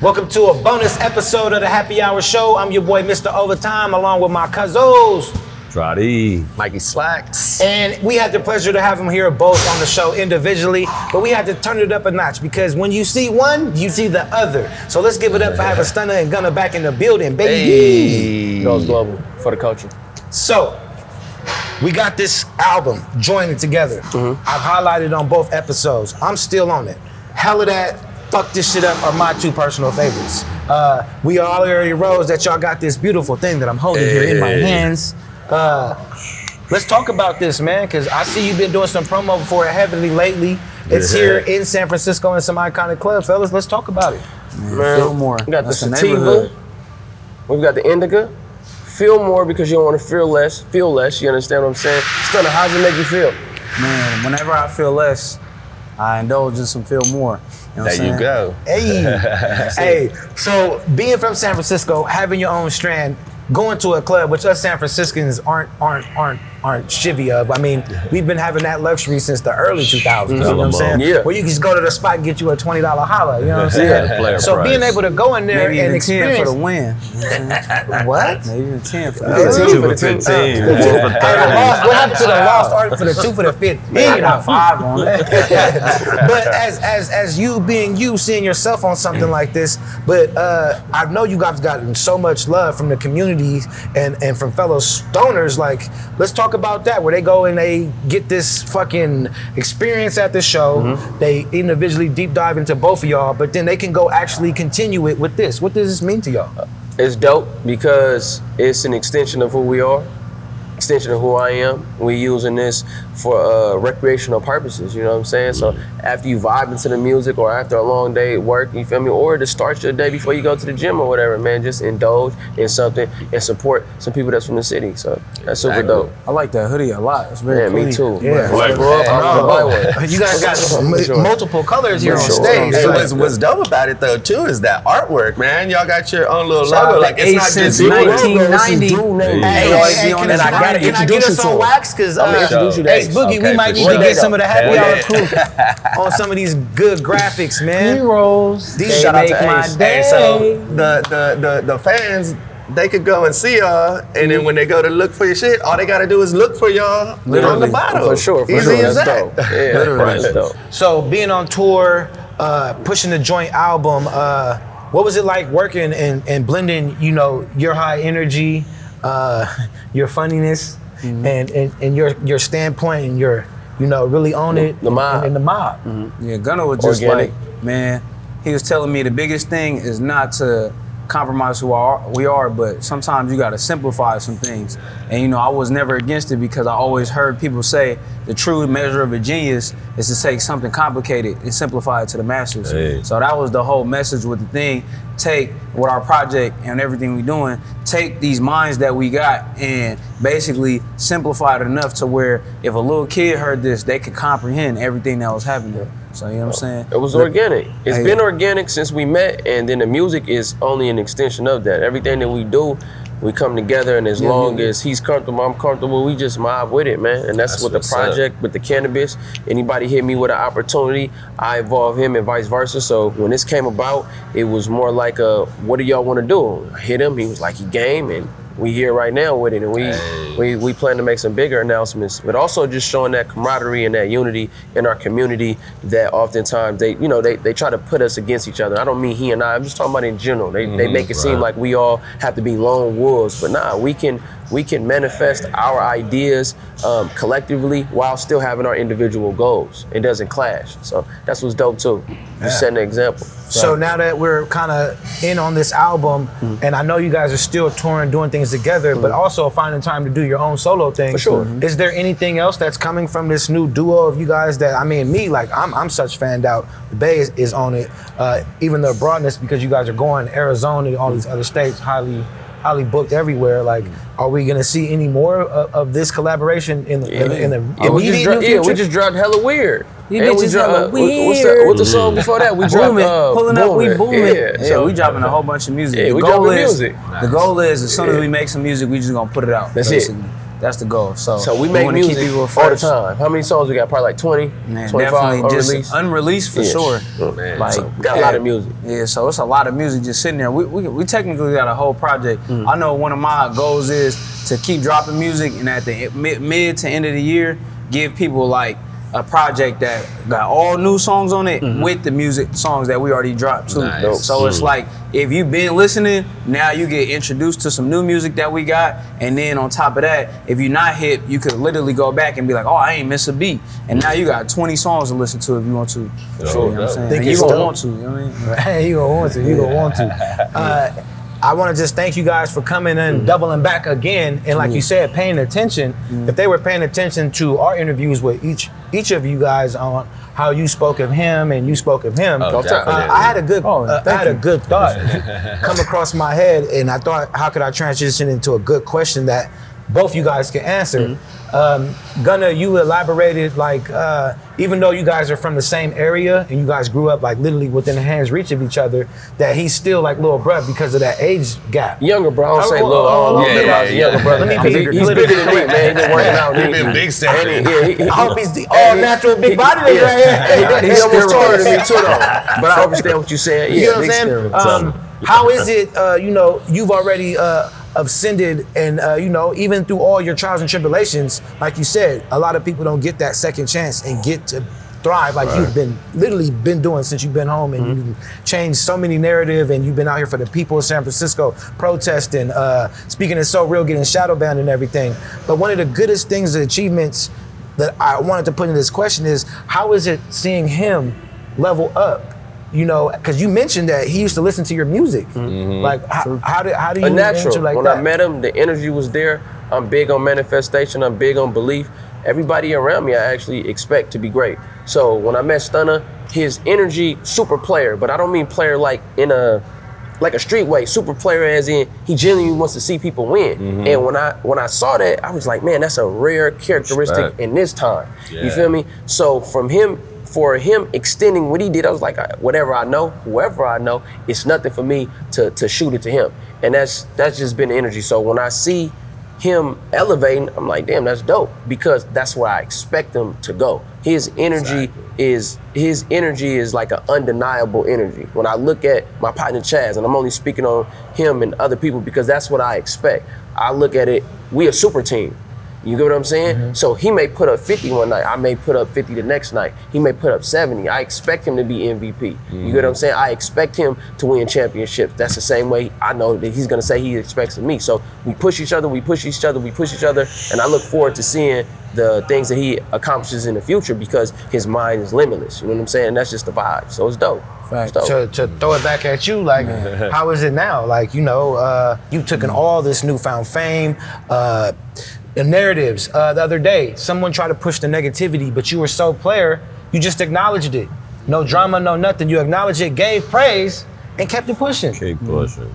Welcome to a bonus episode of the Happy Hour Show. I'm your boy, Mr. Overtime, along with my cousins. Trotty. Mikey Slacks. And we had the pleasure to have them here both on the show individually, but we had to turn it up a notch because when you see one, you see the other. So let's give it up for having a Stunner and Gunner back in the building, baby. Hey. Goes global for the culture. So, we got this album joining together. Mm-hmm. I've highlighted on both episodes. I'm still on it. Hell of that, fuck this shit up are my two personal favorites. Uh, we all already rose that y'all got this beautiful thing that I'm holding here in my hands. Uh, let's talk about this, man, because I see you've been doing some promo for it heavily lately. It's Yeah. here in San Francisco in some iconic clubs, fellas. Let's talk about it. Man, Fillmore. We got the That's the sativa. neighborhood. We've got the indica. Feel more because you don't want to feel less. Feel less. You understand what I'm saying? Stunner, how does it make you feel? Man, whenever I feel less, I indulge in some feel more. You know There you go. Hey, hey. So being from San Francisco, having your own strand, going to a club, which us San Franciscans aren't aren't aren't aren't chivy of. I mean, we've been having that luxury since the early 2000s. You know what I'm saying? Yeah. Where you can just go to the spot and get you a twenty dollar holla. You know what I'm saying? Yeah, player so being able to go in there Maybe and even 10 experience for the win. You know what I'm saying? what? Maybe even 10 for the Yeah. win. Two for 15. Two for Hey, the 30. what happened to the lost art for the two for the fifth? I got five on it. but as as as you being you, seeing yourself on something like this, but uh, I know you guys gotten so much love from the community and and from fellow stoners. Like, let's talk about that. Where they go and they get this fucking experience at the show. They individually deep dive into both of y'all, but then they can go actually continue it with this. What does this mean to y'all? It's dope because it's an extension of who we are, extension of who I am. We're using this for uh, recreational purposes. You know what I'm saying? So after you vibe into the music, or after a long day at work, you feel me, or to start your day before you go to the gym or whatever, man, just indulge in something and support some people that's from the city. So that's super Exactly. dope. I like that hoodie a lot. It's very Yeah, me too. Yeah. When I grew up, I was gonna buy one. You guys got sure. multiple colors here For on stage. Hey, Like, what's, what's dope about it though too is that artwork, man. Y'all got your own little Shout logo. Like it's not Ace just since you. 1990. Drew name. Hey, Hey, hey, hey, can, I, grind. can get Introduce us you on to wax? Because I'm gonna uh, introduce you to Ace Ace. Boogie, we might need to get some of the happy hour crew on some of these good graphics, man. Heroes. These they shout out make to my Ace. day. Hey, so the, the the the fans they could go and see y'all, and then when they go to look for your shit, all they gotta do is look for y'all on the bottle. For sure, for Easy sure. as That's that. dope. Yeah, Literally. that's dope. So being on tour, uh, pushing the joint album, uh, what was it like working and, and blending, you know, your high energy, uh, your funniness, Mm-hmm. and, and, and your your standpoint and your, you know, really own it The mob. and, and the mob. Mm-hmm. Yeah, Gunner was just Organic. like, man, he was telling me the biggest thing is not to compromise who are, we are, but sometimes you got to simplify some things. And you know, I was never against it because I always heard people say the true measure of a genius is to take something complicated and simplify it to the masses. Hey. So that was the whole message with the thing. Take with our project and everything we're doing, take these minds that we got and basically simplify it enough to where if a little kid heard this, they could comprehend everything that was happening. So you know what I'm saying? It was organic. It's Hey. been organic since we met, and then the music is only an extension of that. Everything that we do, we come together, and as Yeah, long yeah. as he's comfortable, I'm comfortable. We just mob with it, man. And that's, That's what the what's up. project with the cannabis. Anybody hit me with an opportunity, I involve him, and vice versa. So when this came about, it was more like a, "What do y'all want to do?" I hit him. He was like, "He game," and we here right now with it, and we Hey. we we plan to make some bigger announcements, but also just showing that camaraderie and that unity in our community that oftentimes they, you know, they, they try to put us against each other. I don't mean he and I, I'm just talking about in general. They, they mm-hmm. make it seem like we all have to be lone wolves, but nah, we can we can manifest our ideas um, collectively while still having our individual goals. It doesn't clash. So that's what's dope too. Just setting an example. So now that we're kind of in on this album, Mm-hmm. and I know you guys are still touring, doing things together, but also finding time to do your own solo thing. For sure. Is there anything else that's coming from this new duo of you guys that I mean, me like I'm I'm such fanned out. The Bay is, is on it. Uh, even the broadness because you guys are going Arizona, all these other states, highly highly booked everywhere. Like, are we gonna see any more of, of this collaboration in the in, the- in the Yeah, we just immediate dropped, near yeah, we just dropped hella weird. You And we dropped, hella uh, what- What's the, what's the song before that? We dropped booming, uh, pulling up, we Booming. booming. Yeah, Yeah, so- we dropping a whole bunch of music. Yeah, the we goal dropping is, music. The goal is as soon as we make some music, we just gonna put it out. That's it. Basically. That's the goal. So, So we make wanna keep music people all the time. How many songs we got? Probably like 20, Man, 25 definitely just unreleased. unreleased for Yeah. sure. Oh, man. Like So, got a lot of music. Yeah, so it's a lot of music just sitting there. We, we, we technically got a whole project. Mm. I know one of my goals is to keep dropping music and at the mid, mid to end of the year, give people like a project that got all new songs on it Mm-hmm. with the music songs that we already dropped too. Nice. Dope. So it's like if you've been listening, now you get introduced to some new music that we got, and then on top of that, if you're not hip, you could literally go back and be like, "Oh, I ain't miss a beat," and now you got 20 songs to listen to if you want to. You know what I'm saying? Think you it's gonna dope. want to. You know what I mean? Hey, you gonna want to. You gonna want to. Uh, I want to just thank you guys for coming and doubling back again, and like you said, paying attention. If they were paying attention to our interviews with each each of you guys on how you spoke of him and you spoke of him, Oh, uh. I had a good, Oh, uh, I thank had a good thought come across my head, and I thought, how could I transition into a good question that both you guys can answer? Um, Gunner, you elaborated like uh, even though you guys are from the same area and you guys grew up like literally within a hand's reach of each other, that he's still like little bruh because of that age gap. Younger, bro. I don't say Oh, little. I oh, don't yeah, know about yeah, younger yeah. brother. Let me He's be bigger- he's bigger than me, man. He been working out. He been big stepping. And Yeah, he, he, I hope he's the all natural big body right here. He's almost taller than me too, though. But I understand what you're saying. Yeah, You know what I'm saying? Um, how is it? Uh, you know, you've already uh, ascended, and uh, you know, even through all your trials and tribulations, like you said, a lot of people don't get that second chance and get to thrive like you've been literally been doing since you've been home and Mm-hmm. you've changed so many narrative and you've been out here for the people of San Francisco protesting, uh, speaking is so real, getting shadow banned and everything. But one of the goodest things, the achievements that I wanted to put in this question is how is it seeing him level up? You know, because you mentioned that he used to listen to your music. Mm-hmm. Like, how, how do how do you a natural. like when that? I met him, the energy was there. I'm big on manifestation. I'm big on belief. Everybody around me, I actually expect to be great. So when I met Stunner, his energy, super player, but I don't mean player like in a like a street way. Super player as in he genuinely wants to see people win. Mm-hmm. And when I when I saw that, I was like, man, that's a rare characteristic Respect. in this time. You feel me? So from him, for him extending what he did, I was like, whatever I know, whoever I know, it's nothing for me to to shoot it to him. And that's that's just been the energy. So when I see him elevating, I'm like, damn, that's dope because that's where I expect him to go. His energy is his energy is like an undeniable energy. When I look at my partner Chaz, and I'm only speaking on him and other people because that's what I expect. I look at it, we a super team. You get what I'm saying? So he may put up 50 one night. I may put up 50 the next night. He may put up 70. I expect him to be MVP. You get what I'm saying? I expect him to win championships. That's the same way I know that he's gonna say he expects of me. So we push each other, we push each other, we push each other, and I look forward to seeing the things that he accomplishes in the future because his mind is limitless. You know what I'm saying? That's just the vibe. So it's dope. It's to, to throw it back at you, like, how is it now? Like, you know, uh, you took in all this newfound fame, uh, the narratives. Uh, the other day, someone tried to push the negativity, but you were so player, you just acknowledged it. No drama, no nothing. You acknowledged it, gave praise, and kept it pushing. Keep pushing.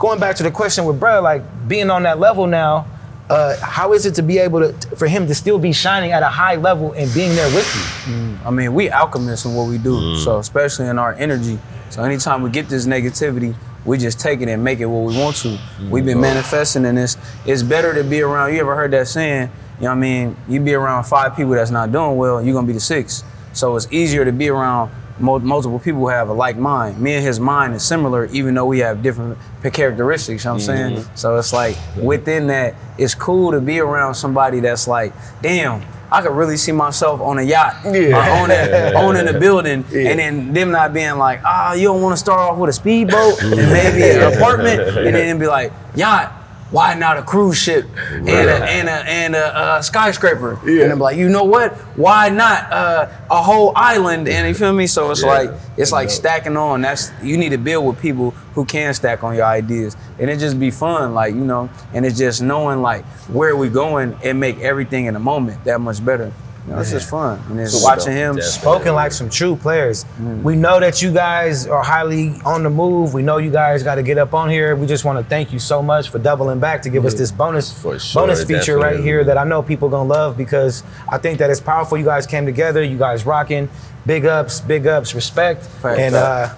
Going back to the question with Bruh, like being on that level now, uh, how is it to be able to, for him to still be shining at a high level and being there with you? I mean, we alchemists in what we do. So especially in our energy. So anytime we get this negativity, we just take it and make it what we want to. Mm-hmm. We've been manifesting in this. It's better to be around. You ever heard that saying? You know what I mean? You be around five people that's not doing well, you're gonna be the sixth. So it's easier to be around multiple people who have a like mind. Me and his mind is similar, even though we have different characteristics. You know what I'm saying? Mm-hmm. So it's like within that, it's cool to be around somebody that's like, damn. I could really see myself on a yacht, or owning, owning a building, and then them not being like, ah, you don't want to start off with a speedboat and maybe an apartment, and then be like, yacht, why not a cruise ship and a, and a, and a, uh skyscraper? And I'm like, you know what? Why not uh, a whole island? And you feel me? So it's like it's like stacking on. That's you need to build with people who can stack on your ideas, and it just be fun, like you know. And it's just knowing like where we going and make everything in the moment that much better. You know, it's just fun, and it's Super watching him. Definitely. spoken like some true players. Mm. We know that you guys are highly on the move. We know you guys got to get up on here. We just want to thank you so much for doubling back to give us this bonus sure, bonus feature right here that I know people gonna love because I think that it's powerful. You guys came together. You guys rocking. Big ups, big ups, respect, Fact, and uh.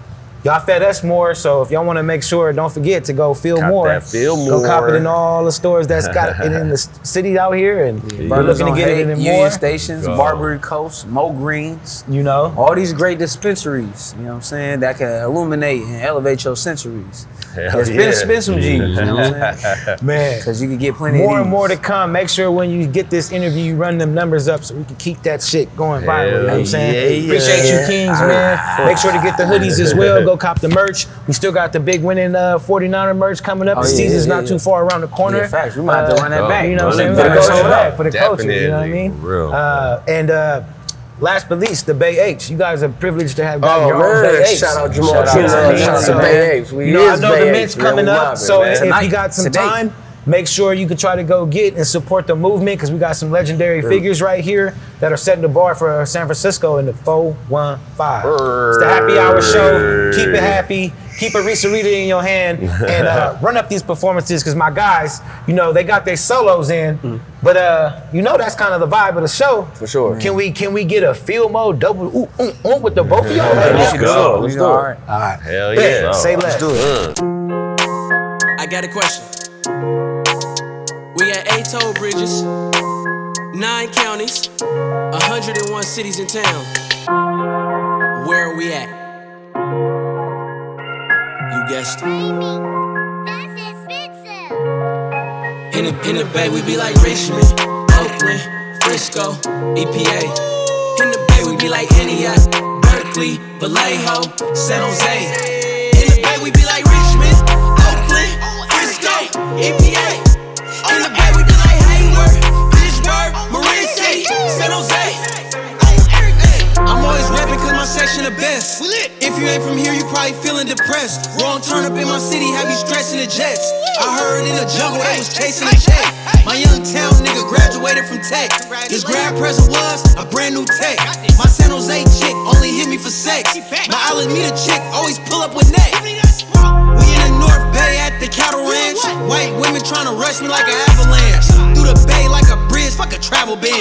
Y'all fed us more. So if y'all want to make sure, don't forget to go feel Cop more. that Feel Go cop it in all the stores that's got it in the city out here, and we're looking to get it in Union more. Stations, Go. Barbary Coast, Moe Greens. You know, All these great dispensaries, you know what I'm saying, that can illuminate and elevate your sensories. Hell spend, yeah. spend some G's, you know what I'm saying? man. Because you can get plenty More and more to come. Make sure when you get this interview, you run them numbers up so we can keep that shit going viral. You know what I'm saying? yeah. Appreciate you, Kings, man. Make sure to get the hoodies as well. Go cop the merch. We still got the big winning uh, 49er merch coming up. Oh, the yeah, season's yeah, not yeah. too far around the corner. Yeah, facts. We might have to run that Uh, back. You know what I'm Run saying? it For the back. Show it for the up. culture. You know what I mean? Real. Uh, and uh, last but least, the Bay Apes. You guys are privileged to have got Oh your own Bay Apes. shout out Jamal Shout out True, to man. me. Shout out to Bay Apes. We you know, I is know Bay the Apes, mint's coming up, so man. if you got some today. time, make sure you can try to go get and support the movement because we got some legendary figures right here that are setting the bar for San Francisco in the 415. It's the happy hour show. Keep it happy. Keep a Risa Rita in your hand and uh, run up these performances because my guys, you know, they got their solos in, but uh, you know that's kind of the vibe of the show. For sure. Can we can we get a field mode double ooh, ooh, ooh, with the both of y'all? right Let's now? go. Let's do it. all right. All right. Hell Bet. yeah. Say less. Let's do it. I got a question. Eight toll bridges, nine counties, 101 cities and towns. Where are we at? You guessed it. In the, in the Bay, we be like Richmond, Oakland, Frisco, EPA. In the Bay, we be like Antioch, Berkeley, Vallejo, San Jose. In the Bay, we be like Richmond, Oakland, Frisco, EPA. In the Bay, San Jose. I'm always rapping cause my section the best. If you ain't from here, you probably feeling depressed. Wrong turn up in my city, have you stressing the jets. I heard in the jungle they was chasing a check. My young town nigga graduated from tech. His grad present was a brand new tech. My San Jose chick only hit me for sex. My Alameda chick always pull up with neck. We in the North Bay at the cattle ranch. White women trying to rush me like an avalanche. Through the bay like a fuck a travel ban.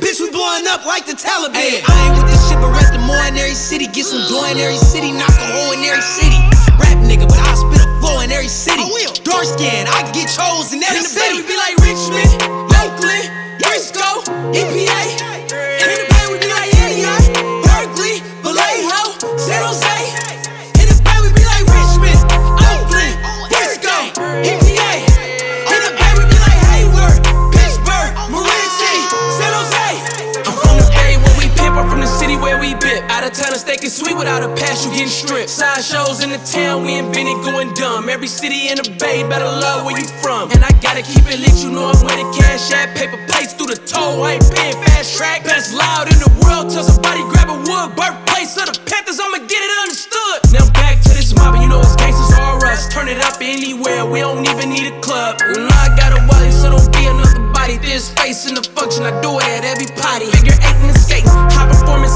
Bitch, we blowing up like the Taliban. Ay, I ain't with this shit, but rest the more in every city. Get some dough in every city, knock a hole in every city. Rap nigga, but I spit a flow in every city. Dark skin, I can get chose in every city. we be like Richmond, Oakland, Frisco, EPA. Without you getting stripped. Side shows in the town, we invented going dumb. Every city in the Bay better love where you from. And I gotta keep it lit, you know I'm where cash at. Paper plates through the toll, I ain't paying fast track. Best loud in the world, tell somebody grab a wood. Birthplace of the Panthers, I'ma get it understood. Now back to this mob, and you know it's gangsters or us. Turn it up anywhere, we don't even need a club. You I got a wallet, so don't be another body. There's space in the function, I do it at every party. Figure eight in the skating, high performance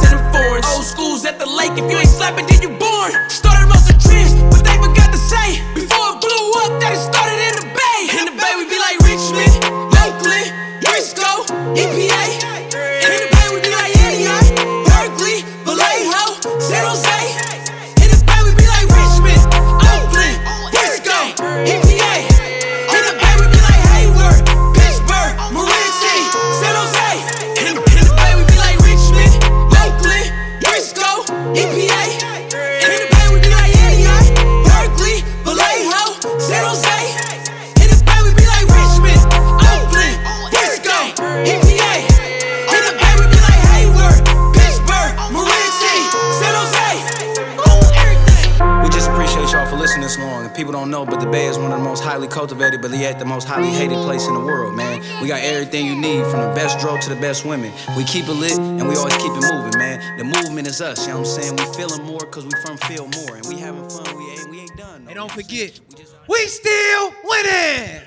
cultivated, but yet the most highly hated place in the world, man. We got everything you need, from the best dro to the best women. We keep it lit and we always keep it moving, man. The movement is us, you know what I'm saying? We feeling more because we from feel more. And we having fun, we ain't, we ain't done. And don't forget, we still winning.